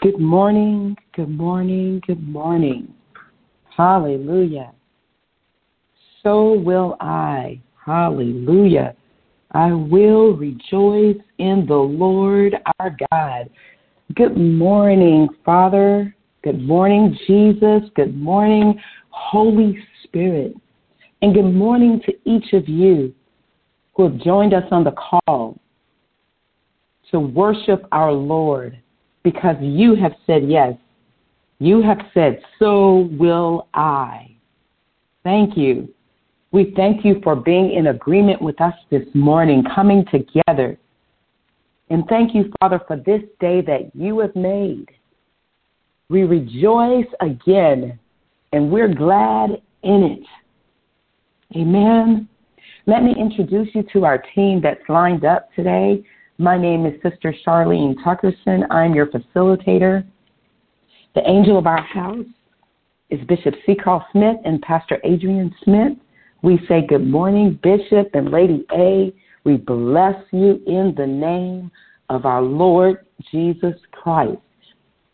Good morning, good morning, good morning. Hallelujah. So will I. Hallelujah. I will rejoice in the Lord our God. Good morning, Father. Good morning, Jesus. Good morning, Holy Spirit. And good morning to each of you who have joined us on the call to worship our Lord because you have said yes. You have said, So will I. Thank you. We thank you for being in agreement with us this morning, coming together. And thank you, Father, for this day that you have made. We rejoice again, and we're glad in it. Amen. Let me introduce you to our team that's lined up today. My name is Sister Charlene Tuckerson. I'm your facilitator. The angel of our house is Bishop Seacroft Smith and Pastor Adrienne Smith. We say good morning, Bishop and Lady A. We bless you in the name of our Lord Jesus Christ.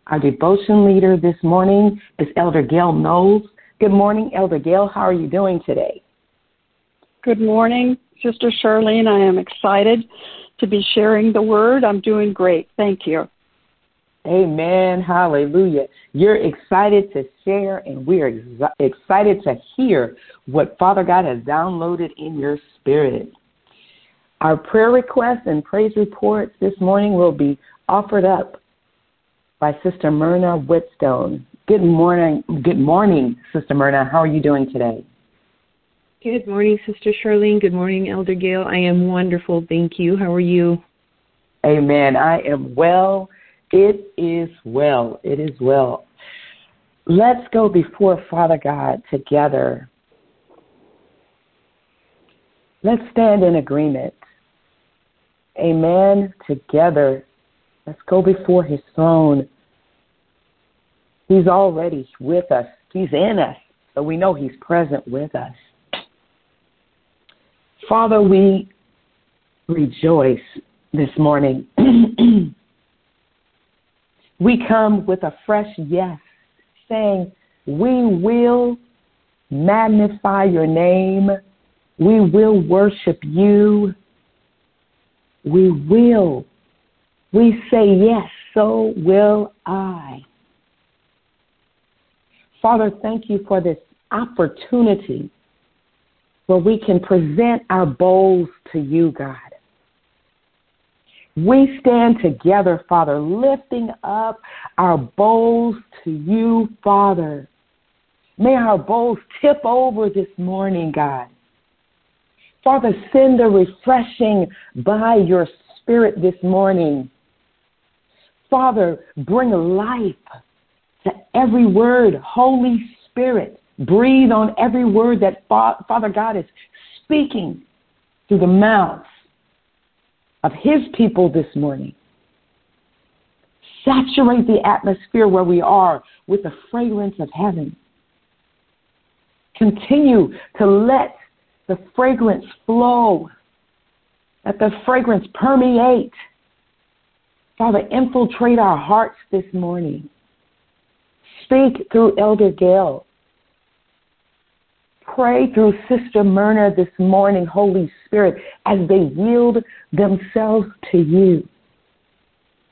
Our devotion leader this morning is Elder Gail Knowles. Good morning, Elder Gail. How are you doing today? Good morning, Sister Charlene. I am excited to be sharing the word. I'm doing great. Thank you. Amen. Hallelujah. You're excited to share, and we're ex- excited to hear what Father God has downloaded in your spirit. Our prayer requests and praise reports this morning will be offered up by Sister Myrna Whitstone. Good morning. Good morning, Sister Myrna. How are you doing today? Good morning, Sister Charlene. Good morning, Elder Gail. I am wonderful. Thank you. How are you? Amen. I am well. It is well. It is well. Let's go before Father God together. Let's stand in agreement. Amen. Together. Let's go before his throne. He's already with us. He's in us. So we know he's present with us. Father, we rejoice this morning. we come with a fresh yes, saying, We will magnify your name. We will worship you. We will. We say, Yes, so will I. Father, thank you for this opportunity where we can present our bowls to you, God. We stand together, Father, lifting up our bowls to you, Father. May our bowls tip over this morning, God. Father, send a refreshing by your spirit this morning. Father, bring life to every word. Holy Spirit, Breathe on every word that Father God is speaking through the mouths of His people this morning. Saturate the atmosphere where we are with the fragrance of heaven. Continue to let the fragrance flow, let the fragrance permeate. Father, infiltrate our hearts this morning. Speak through Elder Gail pray through Sister Myrna this morning, Holy Spirit, as they yield themselves to you.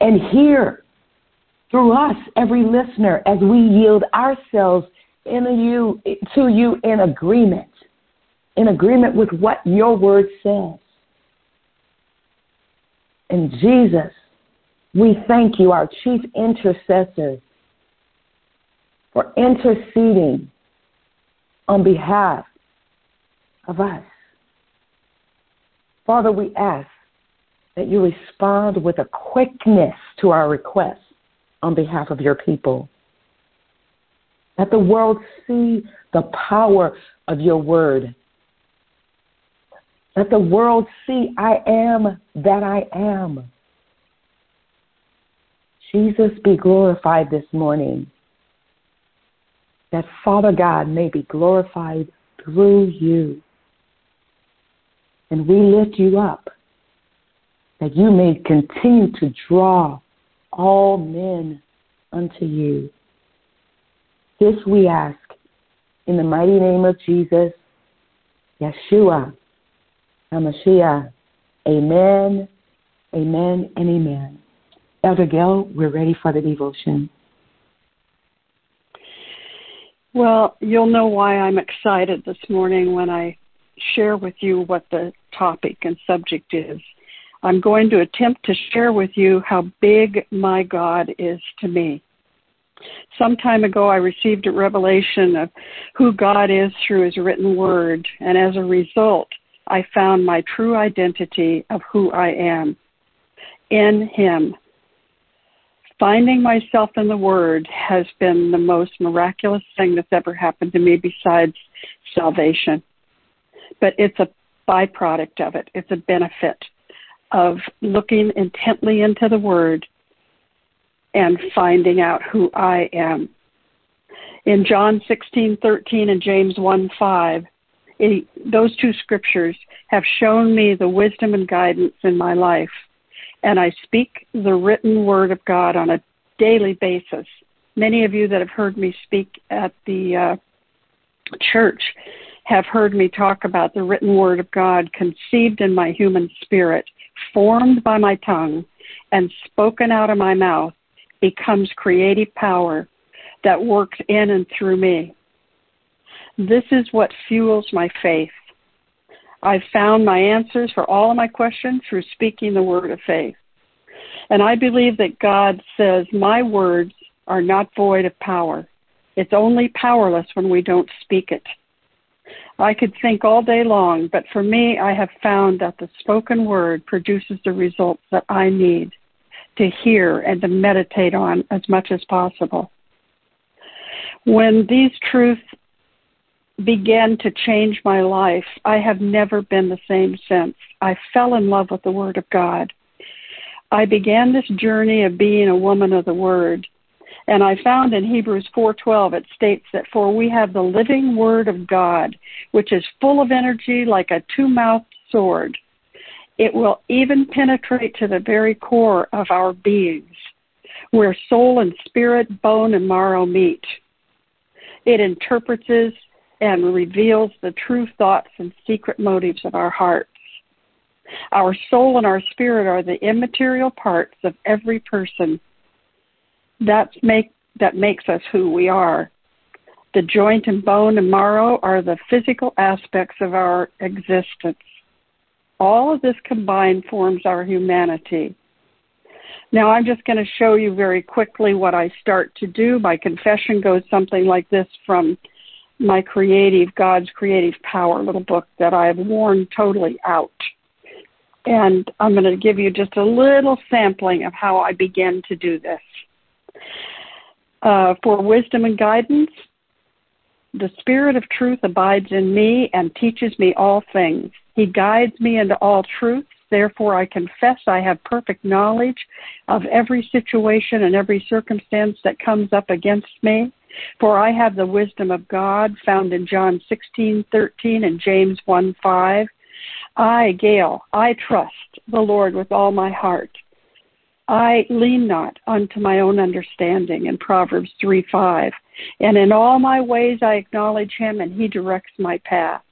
And hear through us, every listener, as we yield ourselves you, to you in agreement, in agreement with what your word says. And Jesus, we thank you, our chief intercessor, for interceding on behalf of us. Father, we ask that you respond with a quickness to our request on behalf of your people. Let the world see the power of your word. Let the world see I am that I am. Jesus be glorified this morning that Father God may be glorified through you. And we lift you up that you may continue to draw all men unto you. This we ask in the mighty name of Jesus, Yeshua, HaMashiach. Amen, amen, and amen. Elder Gail, we're ready for the devotion. Well, you'll know why I'm excited this morning when I share with you what the topic and subject is. I'm going to attempt to share with you how big my God is to me. Some time ago, I received a revelation of who God is through His written word, and as a result, I found my true identity of who I am in Him. Finding myself in the Word has been the most miraculous thing that's ever happened to me besides salvation. But it's a byproduct of it, it's a benefit of looking intently into the Word and finding out who I am. In John 16:13 and James 1:5, those two scriptures have shown me the wisdom and guidance in my life, and I speak the written word of God on a daily basis. Many of you that have heard me speak at the uh, church have heard me talk about the written word of God conceived in my human spirit, formed by my tongue, and spoken out of my mouth becomes creative power that works in and through me. This is what fuels my faith. I've found my answers for all of my questions through speaking the word of faith. And I believe that God says, My words are not void of power. It's only powerless when we don't speak it. I could think all day long, but for me, I have found that the spoken word produces the results that I need to hear and to meditate on as much as possible. When these truths began to change my life, I have never been the same since. I fell in love with the Word of God. I began this journey of being a woman of the Word, and I found in Hebrews 4:12 it states that for we have the living Word of God, which is full of energy like a two-mouthed sword it will even penetrate to the very core of our beings, where soul and spirit, bone and marrow meet. It interprets and reveals the true thoughts and secret motives of our hearts. Our soul and our spirit are the immaterial parts of every person. That's make, that makes us who we are. The joint and bone and marrow are the physical aspects of our existence. All of this combined forms our humanity. Now, I'm just going to show you very quickly what I start to do. My confession goes something like this from my creative, God's Creative Power little book that I have worn totally out. And I'm going to give you just a little sampling of how I began to do this. Uh, for wisdom and guidance, the Spirit of truth abides in me and teaches me all things. He guides me into all truth. Therefore, I confess I have perfect knowledge of every situation and every circumstance that comes up against me. For I have the wisdom of God found in John 16:13 and James 1:5. I, Gail, I trust the Lord with all my heart. I lean not unto my own understanding in Proverbs 3:5. And in all my ways I acknowledge him and he directs my path.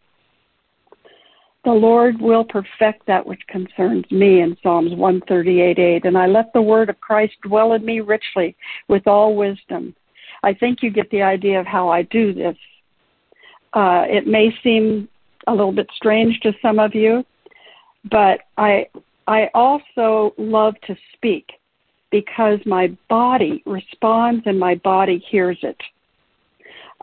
The Lord will perfect that which concerns me in Psalms 138:8, and I let the word of Christ dwell in me richly with all wisdom. I think you get the idea of how I do this. Uh, it may seem a little bit strange to some of you, but I I also love to speak because my body responds and my body hears it.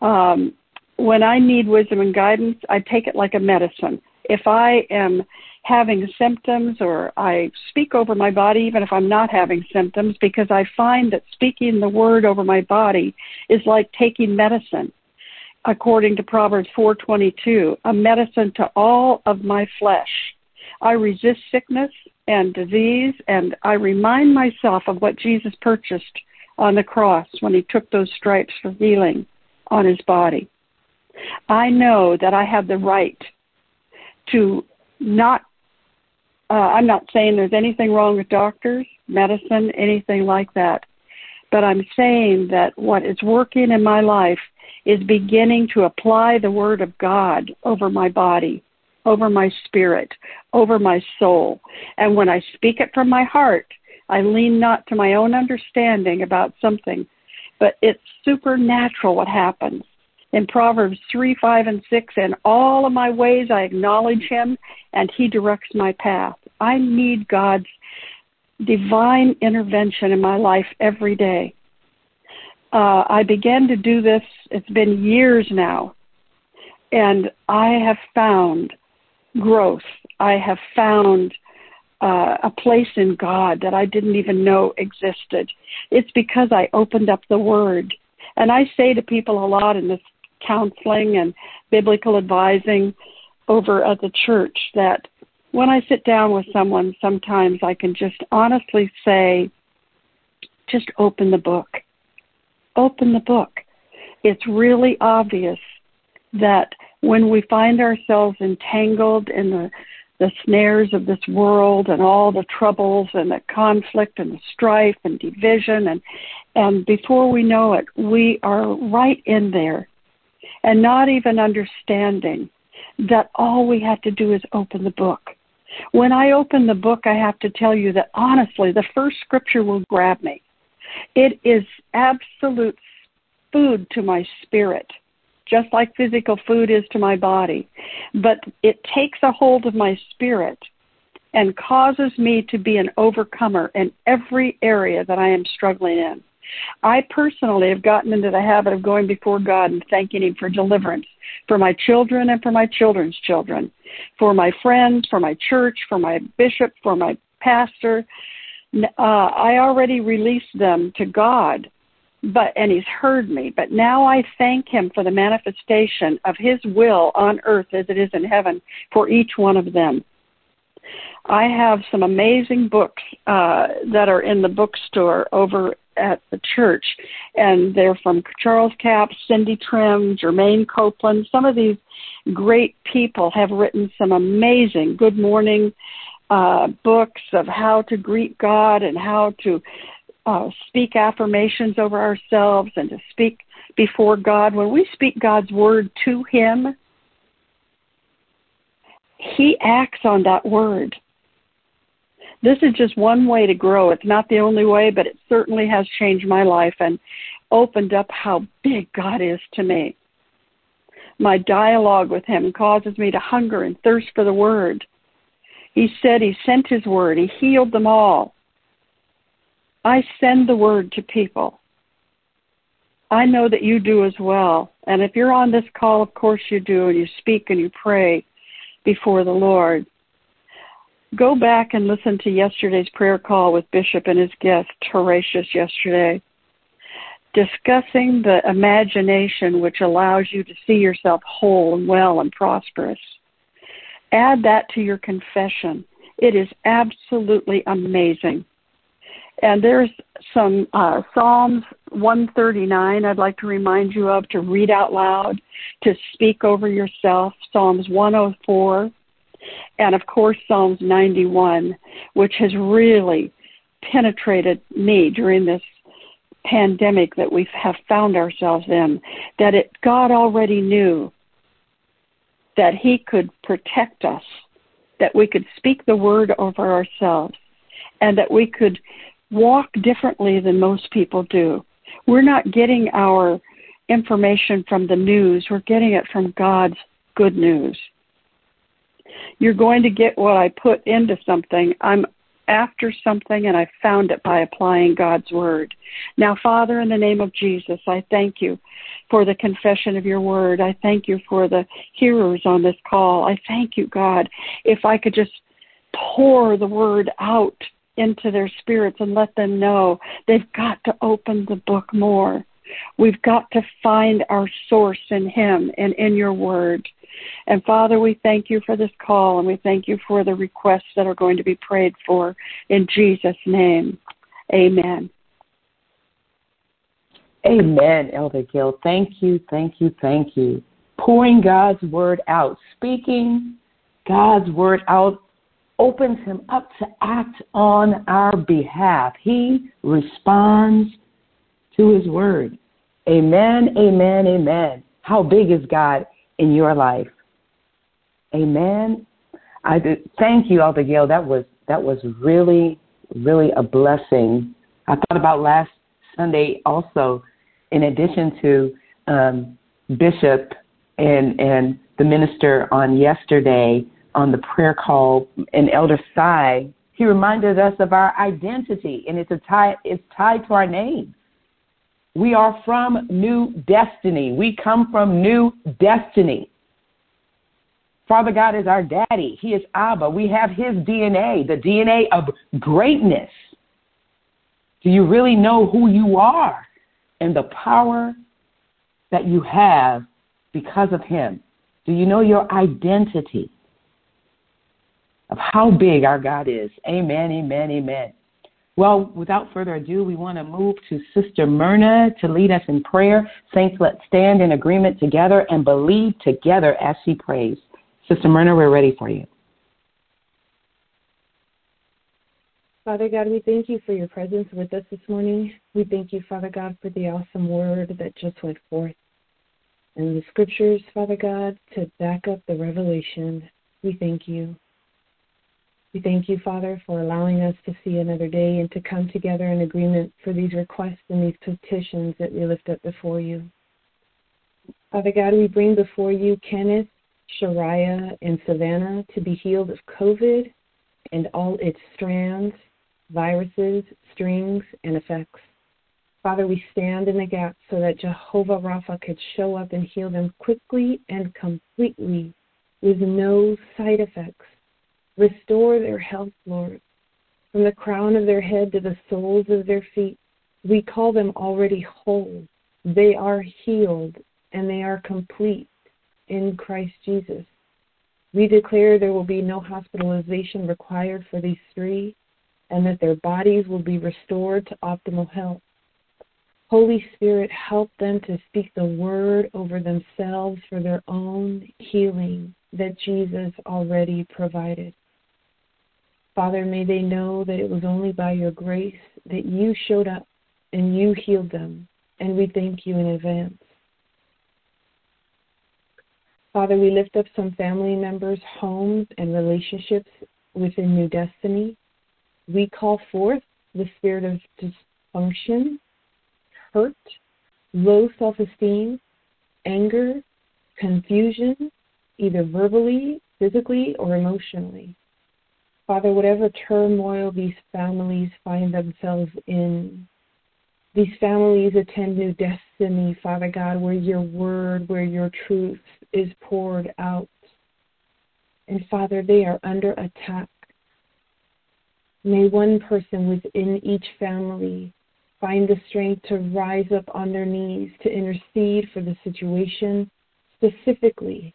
Um, when I need wisdom and guidance, I take it like a medicine if I am having symptoms or I speak over my body even if I'm not having symptoms because I find that speaking the word over my body is like taking medicine. According to Proverbs 4:22 a medicine to all of my flesh. I resist sickness and disease and I remind myself of what Jesus purchased on the cross when he took those stripes for healing on his body. I know that I have the right to not uh, I'm not saying there's anything wrong with doctors, medicine, anything like that. But I'm saying that what is working in my life is beginning to apply the Word of God over my body, over my spirit, over my soul. And when I speak it from my heart, I lean not to my own understanding about something, but it's supernatural what happens. In Proverbs 3, 5, and 6, in all of my ways I acknowledge Him, and He directs my path. I need God's divine intervention in my life every day. Uh, I began to do this, it's been years now, and I have found growth. I have found uh, a place in God that I didn't even know existed. It's because I opened up the Word. And I say to people a lot in this counseling and biblical advising over at the church that when I sit down with someone, sometimes I can just honestly say, just open the book. Open the book. It's really obvious that when we find ourselves entangled in the, the snares of this world and all the troubles and the conflict and the strife and division and and before we know it, we are right in there and not even understanding that all we have to do is open the book when I open the book, I have to tell you that honestly, the first scripture will grab me. It is absolute food to my spirit, just like physical food is to my body. But it takes a hold of my spirit and causes me to be an overcomer in every area that I am struggling in. I personally have gotten into the habit of going before God and thanking Him for deliverance for my children and for my children's children, for my friends, for my church, for my bishop, for my pastor. Uh, I already released them to God, but and He's heard me. But now I thank Him for the manifestation of His will on earth as it is in heaven for each one of them. I have some amazing books uh, that are in the bookstore over at the church, and they're from Charles Capps, Cindy Trimm, Germaine Copeland. Some of these great people have written some amazing good morning uh, books of how to greet God and how to uh, speak affirmations over ourselves and to speak before God. When we speak God's word to Him, He acts on that word. This is just one way to grow. It's not the only way, but it certainly has changed my life and opened up how big God is to me. My dialogue with Him causes me to hunger and thirst for the Word. He said He sent His Word, He healed them all. I send the Word to people. I know that you do as well. And if you're on this call, of course you do, and you speak and you pray before the Lord go back and listen to yesterday's prayer call with Bishop and his guest, Horatius, yesterday, discussing the imagination which allows you to see yourself whole and well and prosperous. Add that to your confession. It is absolutely amazing. And there's some uh, Psalms 139 I'd like to remind you of to read out loud, to speak over yourself. Psalms 104, and of course Psalms 91, which has really penetrated me during this pandemic that we have found ourselves in, that it, God already knew that He could protect us, that we could speak the word over ourselves, and that we could walk differently than most people do. We're not getting our information from the news, we're getting it from God's good news. You're going to get what I put into something. I'm after something and I found it by applying God's word. Now, Father, in the name of Jesus, I thank you for the confession of your word. I thank you for the hearers on this call. I thank you, God, if I could just pour the word out into their spirits and let them know they've got to open the book more. We've got to find our source in Him and in your word. And Father, we thank you for this call and we thank you for the requests that are going to be prayed for in Jesus' name. Amen. Amen, Elder Gill. Thank you, thank you, thank you. Pouring God's word out, speaking God's word out opens him up to act on our behalf. He responds to his word. Amen, amen, amen. How big is God in your life? Amen. I did, thank you, Elder. That was that was really, really a blessing. I thought about last Sunday also, in addition to um, Bishop and and the minister on yesterday on the prayer call and Elder Sai, he reminded us of our identity, and it's a tie. It's tied to our name. We are from new destiny. We come from new destiny. Father God is our daddy. He is Abba. We have his DNA, the DNA of greatness. Do you really know who you are and the power that you have because of him? Do you know your identity of how big our God is? Amen, amen, amen. Well, without further ado, we want to move to Sister Myrna to lead us in prayer. Saints, let's stand in agreement together and believe together as she prays. Sister Myrna, we're ready for you. Father God, we thank you for your presence with us this morning. We thank you, Father God, for the awesome word that just went forth. And the scriptures, Father God, to back up the revelation. We thank you. We thank you, Father, for allowing us to see another day and to come together in agreement for these requests and these petitions that we lift up before you. Father God, we bring before you Kenneth Shariah, and Savannah to be healed of COVID and all its strands, viruses, strings, and effects. Father, we stand in the gap so that Jehovah Rapha could show up and heal them quickly and completely with no side effects. Restore their health, Lord, from the crown of their head to the soles of their feet. We call them already whole. They are healed and they are complete in Christ Jesus. We declare there will be no hospitalization required for these three and that their bodies will be restored to optimal health. Holy Spirit, help them to speak the word over themselves for their own healing that Jesus already provided. Father, may they know that it was only by your grace that you showed up and you healed them, and we thank you in advance. Father, we lift up some family members, homes, and relationships within New Destiny. We call forth the spirit of dysfunction, hurt, low self esteem, anger, confusion, either verbally, physically, or emotionally. Father, whatever turmoil these families find themselves in, these families attend new destiny, Father God, where your word, where your truth is poured out. And Father, they are under attack. May one person within each family find the strength to rise up on their knees to intercede for the situation specifically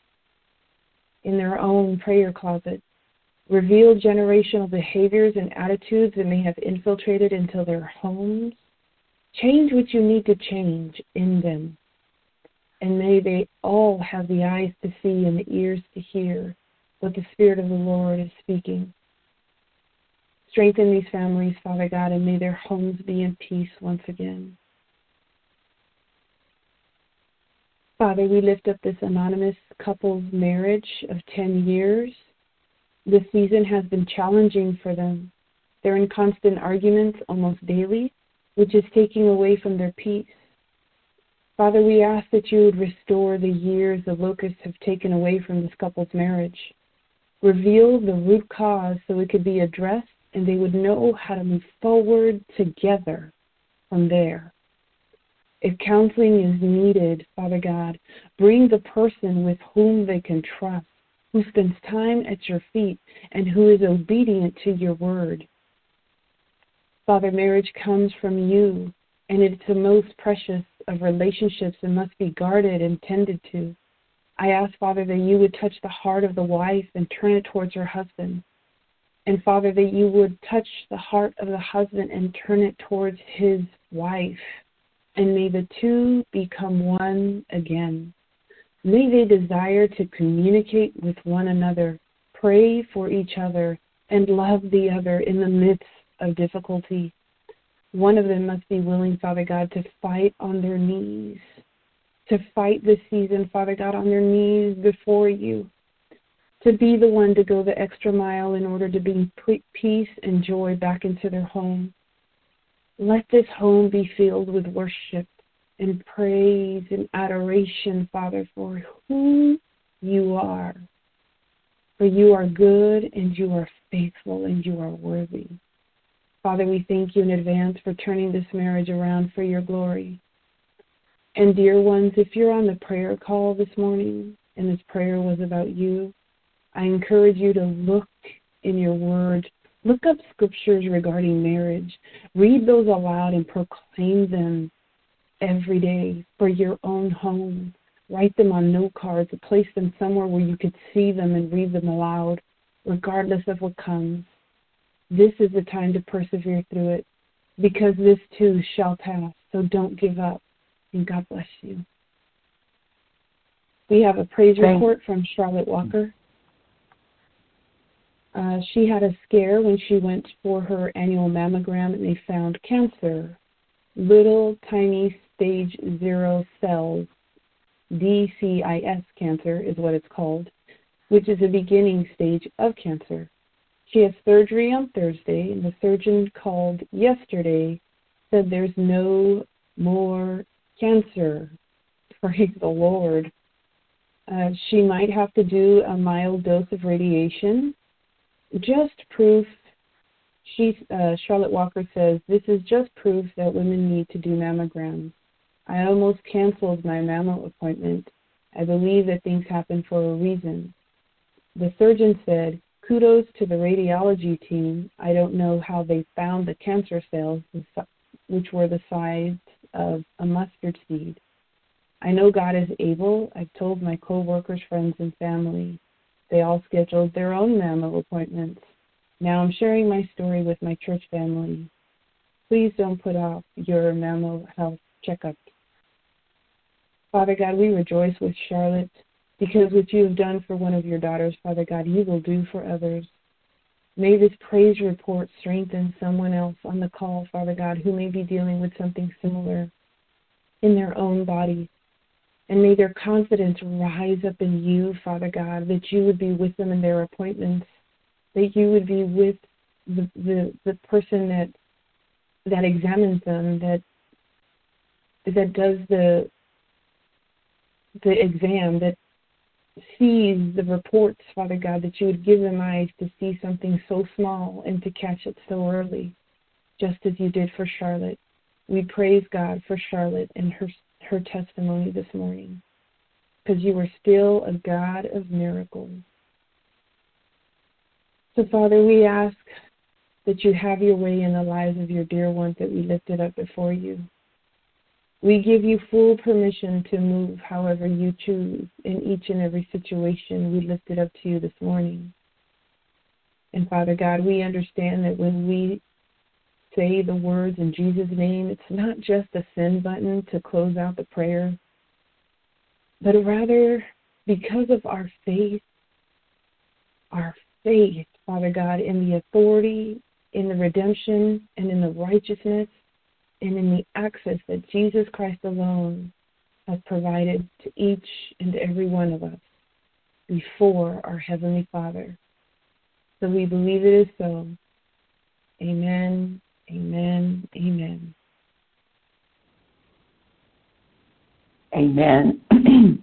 in their own prayer closet. Reveal generational behaviors and attitudes that may have infiltrated into their homes. Change what you need to change in them and may they all have the eyes to see and the ears to hear what the Spirit of the Lord is speaking. Strengthen these families, Father God, and may their homes be in peace once again. Father, we lift up this anonymous couple's marriage of 10 years. This season has been challenging for them. They're in constant arguments almost daily, which is taking away from their peace. Father, we ask that you would restore the years the locusts have taken away from this couple's marriage. Reveal the root cause so it could be addressed and they would know how to move forward together from there. If counseling is needed, Father God, bring the person with whom they can trust, who spends time at your feet, and who is obedient to your word. Father, marriage comes from you, and it's the most precious of relationships and must be guarded and tended to. I ask, Father, that you would touch the heart of the wife and turn it towards her husband. And Father, that you would touch the heart of the husband and turn it towards his wife. And may the two become one again. May they desire to communicate with one another, pray for each other, and love the other in the midst of difficulty. One of them must be willing, Father God, to fight on their knees, to fight this season, Father God, on their knees before you, to be the one to go the extra mile in order to bring peace and joy back into their home. Let this home be filled with worship and praise and adoration, Father, for who you are. For you are good and you are faithful and you are worthy. Father, we thank you in advance for turning this marriage around for your glory. And dear ones, if you're on the prayer call this morning and this prayer was about you, I encourage you to look in your word. Look up scriptures regarding marriage. Read those aloud and proclaim them every day for your own home. Write them on note cards or place them somewhere where you could see them and read them aloud, regardless of what comes. This is the time to persevere through it because this too shall pass. So don't give up. And God bless you. We have a praise Thanks. report from Charlotte Walker. Uh, she had a scare when she went for her annual mammogram and they found cancer. Little tiny stage zero cells, DCIS cancer is what it's called, which is a beginning stage of cancer. She has surgery on Thursday, and the surgeon called yesterday said there's no more cancer. Praise the Lord. Uh, she might have to do a mild dose of radiation. Just proof she, uh, Charlotte Walker says, This is just proof that women need to do mammograms. I almost canceled my mammo appointment. I believe that things happen for a reason. The surgeon said, Kudos to the radiology team. I don't know how they found the cancer cells, which were the size of a mustard seed. I know God is able. I've told my co-workers, friends, and family. They all scheduled their own mammo appointments. Now I'm sharing my story with my church family. Please don't put off your mammo health checkup. Father God, we rejoice with Charlotte because what you have done for one of your daughters, Father God, you will do for others. May this praise report strengthen someone else on the call, Father God, who may be dealing with something similar in their own body. And may their confidence rise up in you, Father God, that you would be with them in their appointments that you would be with the the, the person that that examines them, that that does the the exam, that sees the reports, Father God, that you would give them eyes to see something so small and to catch it so early, just as you did for Charlotte. We praise God for Charlotte and her her testimony this morning, because you are still a God of miracles. So, Father, we ask that you have your way in the lives of your dear ones that we lifted up before you. We give you full permission to move however you choose in each and every situation we lifted up to you this morning. And Father God, we understand that when we say the words in Jesus' name, it's not just a send button to close out the prayer, but rather because of our faith, our faith Father God, in the authority, in the redemption, and in the righteousness, and in the access that Jesus Christ alone has provided to each and every one of us before our Heavenly Father. So we believe it is so. Amen, amen, amen. Amen.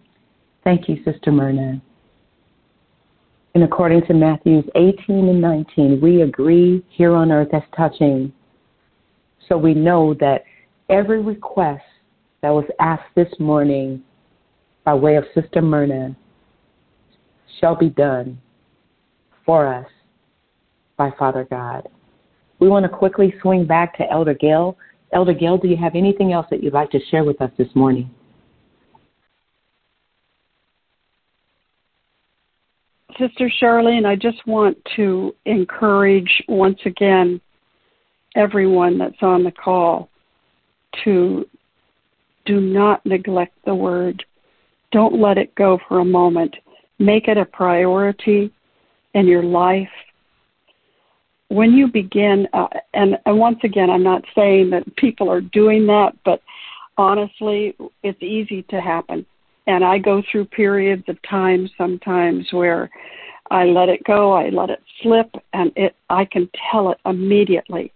Thank you, Sister Myrna. And according to Matthews 18 and 19, we agree here on earth as touching. So we know that every request that was asked this morning by way of Sister Myrna shall be done for us by Father God. We want to quickly swing back to Elder Gail. Elder Gail, do you have anything else that you'd like to share with us this morning? Sister Charlene, I just want to encourage once again everyone that's on the call to do not neglect the word. Don't let it go for a moment. Make it a priority in your life. when you begin, uh, and, and once again, I'm not saying that people are doing that, but honestly, it's easy to happen. And I go through periods of time sometimes where I let it go, I let it slip, and it I can tell it immediately.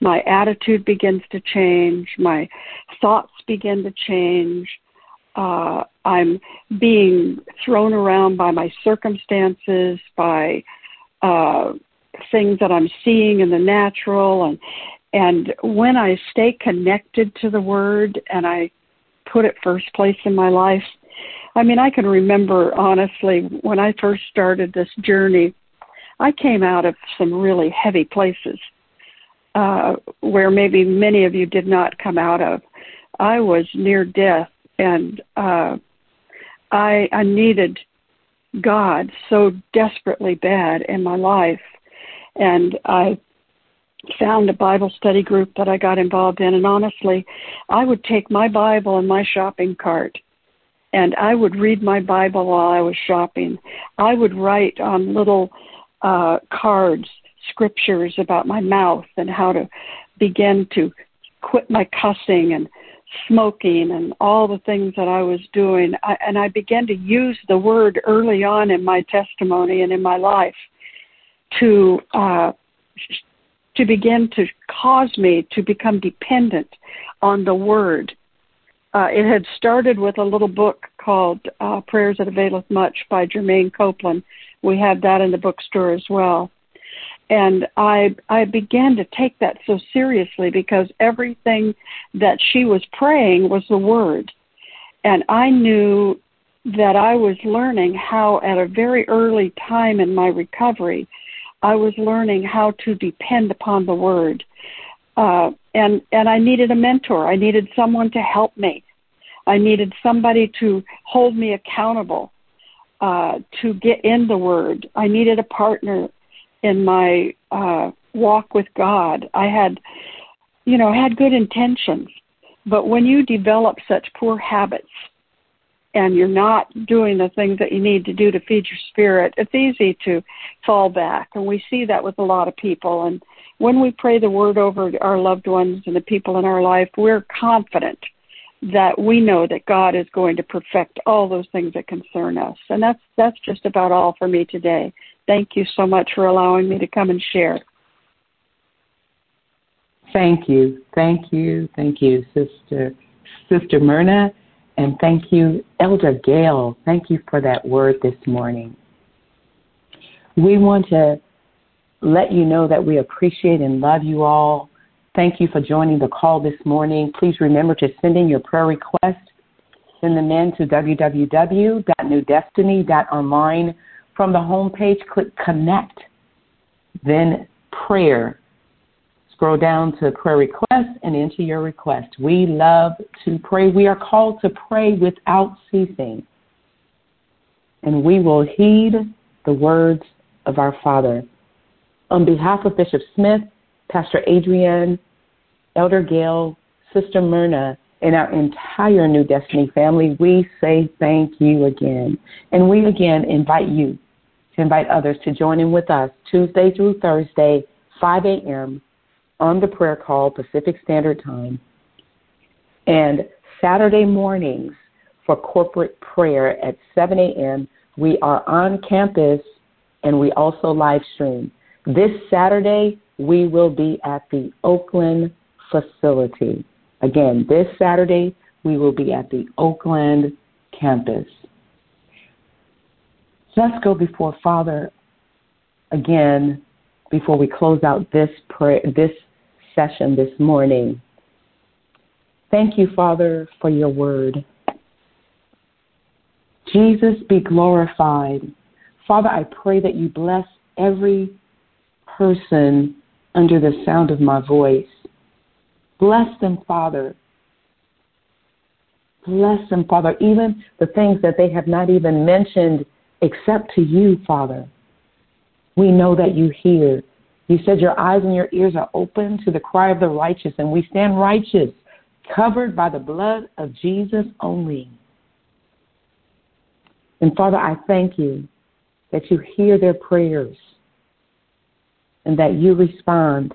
My attitude begins to change, my thoughts begin to change. Uh, I'm being thrown around by my circumstances, by uh, things that I'm seeing in the natural, and and when I stay connected to the Word and I put it first place in my life, I mean, I can remember honestly when I first started this journey, I came out of some really heavy places uh, where maybe many of you did not come out of. I was near death, and uh, I, I needed God so desperately bad in my life, and I found a Bible study group that I got involved in, and honestly, I would take my Bible and my shopping cart and I would read my Bible while I was shopping. I would write on little uh, cards scriptures about my mouth and how to begin to quit my cussing and smoking and all the things that I was doing. I, and I began to use the word early on in my testimony and in my life to uh, to begin to cause me to become dependent on the word uh, it had started with a little book called uh, Prayers That Availeth Much by Germaine Copeland. We have that in the bookstore as well. And I I began to take that so seriously because everything that she was praying was the word. And I knew that I was learning how at a very early time in my recovery, I was learning how to depend upon the word. Uh, and and I needed a mentor. I needed someone to help me. I needed somebody to hold me accountable uh, to get in the Word. I needed a partner in my uh, walk with God. I had, you know, had good intentions, but when you develop such poor habits and you're not doing the things that you need to do to feed your spirit, it's easy to fall back. And we see that with a lot of people. And when we pray the word over our loved ones and the people in our life, we're confident that we know that God is going to perfect all those things that concern us. And that's that's just about all for me today. Thank you so much for allowing me to come and share. Thank you. Thank you. Thank you, Sister Sister Myrna. And thank you, Elder Gail. Thank you for that word this morning. We want to let you know that we appreciate and love you all Thank you for joining the call this morning. Please remember to send in your prayer request. Send them in to www.newdestiny.online. From the home page, click Connect, then Prayer. Scroll down to Prayer Request and enter your request. We love to pray. We are called to pray without ceasing. And we will heed the words of our Father. On behalf of Bishop Smith, Pastor Adrienne, Elder Gail, Sister Myrna, and our entire New Destiny family, we say thank you again. And we again invite you to invite others to join in with us Tuesday through Thursday, 5 a.m. on the prayer call, Pacific Standard Time, and Saturday mornings for corporate prayer at 7 a.m. We are on campus and we also live stream. This Saturday, we will be at the Oakland facility. Again, this Saturday, we will be at the Oakland campus. Let's go before Father again before we close out this prayer, this session this morning. Thank you, Father, for your word. Jesus be glorified. Father, I pray that you bless every person under the sound of my voice. Bless them, Father. Bless them, Father, even the things that they have not even mentioned except to you, Father. We know that you hear. You said your eyes and your ears are open to the cry of the righteous, and we stand righteous, covered by the blood of Jesus only. And Father, I thank you that you hear their prayers and that you respond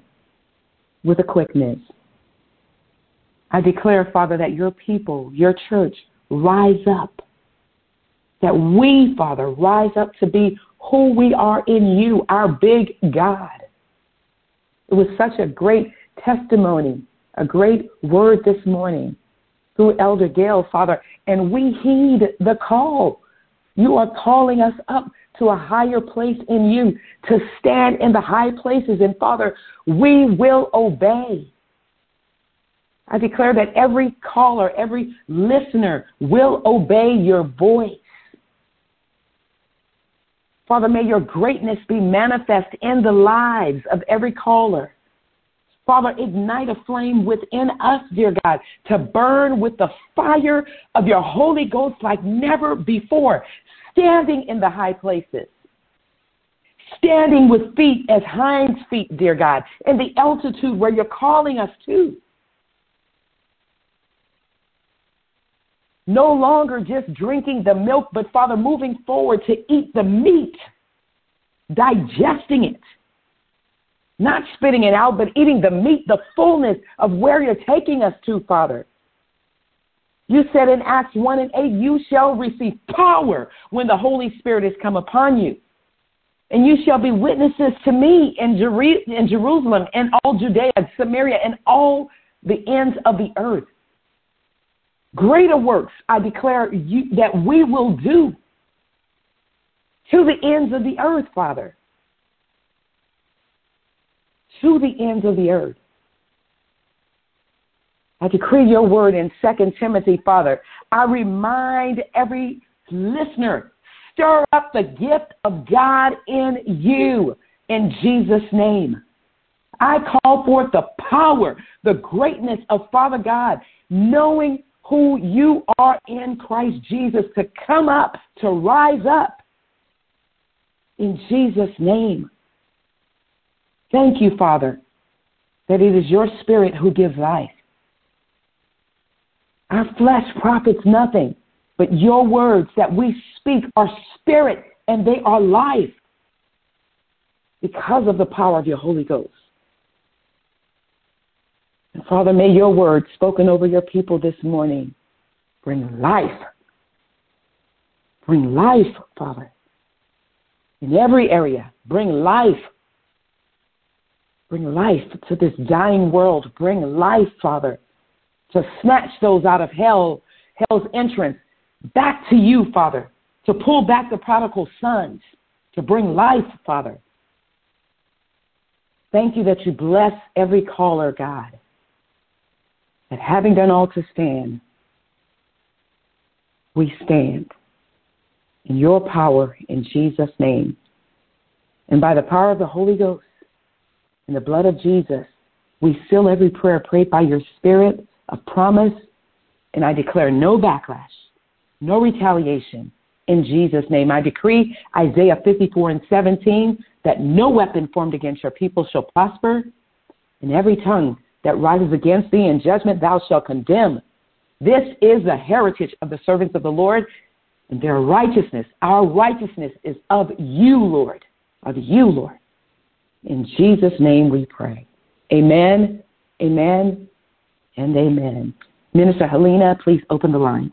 with a quickness. I declare, Father, that your people, your church, rise up. That we, Father, rise up to be who we are in you, our big God. It was such a great testimony, a great word this morning through Elder Gail, Father, and we heed the call. You are calling us up to a higher place in you, to stand in the high places. And Father, we will obey. I declare that every caller, every listener will obey your voice. Father, may your greatness be manifest in the lives of every caller. Father, ignite a flame within us, dear God, to burn with the fire of your Holy Ghost like never before, standing in the high places, standing with feet as hinds feet, dear God, in the altitude where you're calling us to. No longer just drinking the milk, but Father, moving forward to eat the meat, digesting it, not spitting it out, but eating the meat, the fullness of where you're taking us to, Father. You said in Acts 1 and 8, you shall receive power when the Holy Spirit has come upon you. And you shall be witnesses to me in, Jer- in Jerusalem and all Judea and Samaria and all the ends of the earth. Greater works I declare you, that we will do to the ends of the earth, Father. To the ends of the earth. I decree your word in 2 Timothy, Father. I remind every listener, stir up the gift of God in you in Jesus' name. I call forth the power, the greatness of Father God, knowing who you are in Christ Jesus to come up, to rise up in Jesus' name. Thank you, Father, that it is your Spirit who gives life. Our flesh profits nothing, but your words that we speak are spirit and they are life because of the power of your Holy Ghost. Father, may your word spoken over your people this morning bring life. Bring life, Father. In every area, bring life. Bring life to this dying world. Bring life, Father, to snatch those out of hell, hell's entrance, back to you, Father, to pull back the prodigal sons, to bring life, Father. Thank you that you bless every caller, God that having done all to stand, we stand in your power in Jesus' name. And by the power of the Holy Ghost and the blood of Jesus, we seal every prayer prayed by your Spirit of promise. And I declare no backlash, no retaliation in Jesus' name. I decree Isaiah 54 and 17 that no weapon formed against your people shall prosper, and every tongue that rises against thee in judgment thou shalt condemn. This is the heritage of the servants of the Lord, and their righteousness, our righteousness is of you, Lord, of you, Lord. In Jesus' name we pray. Amen, amen, and amen. Minister Helena, please open the lines.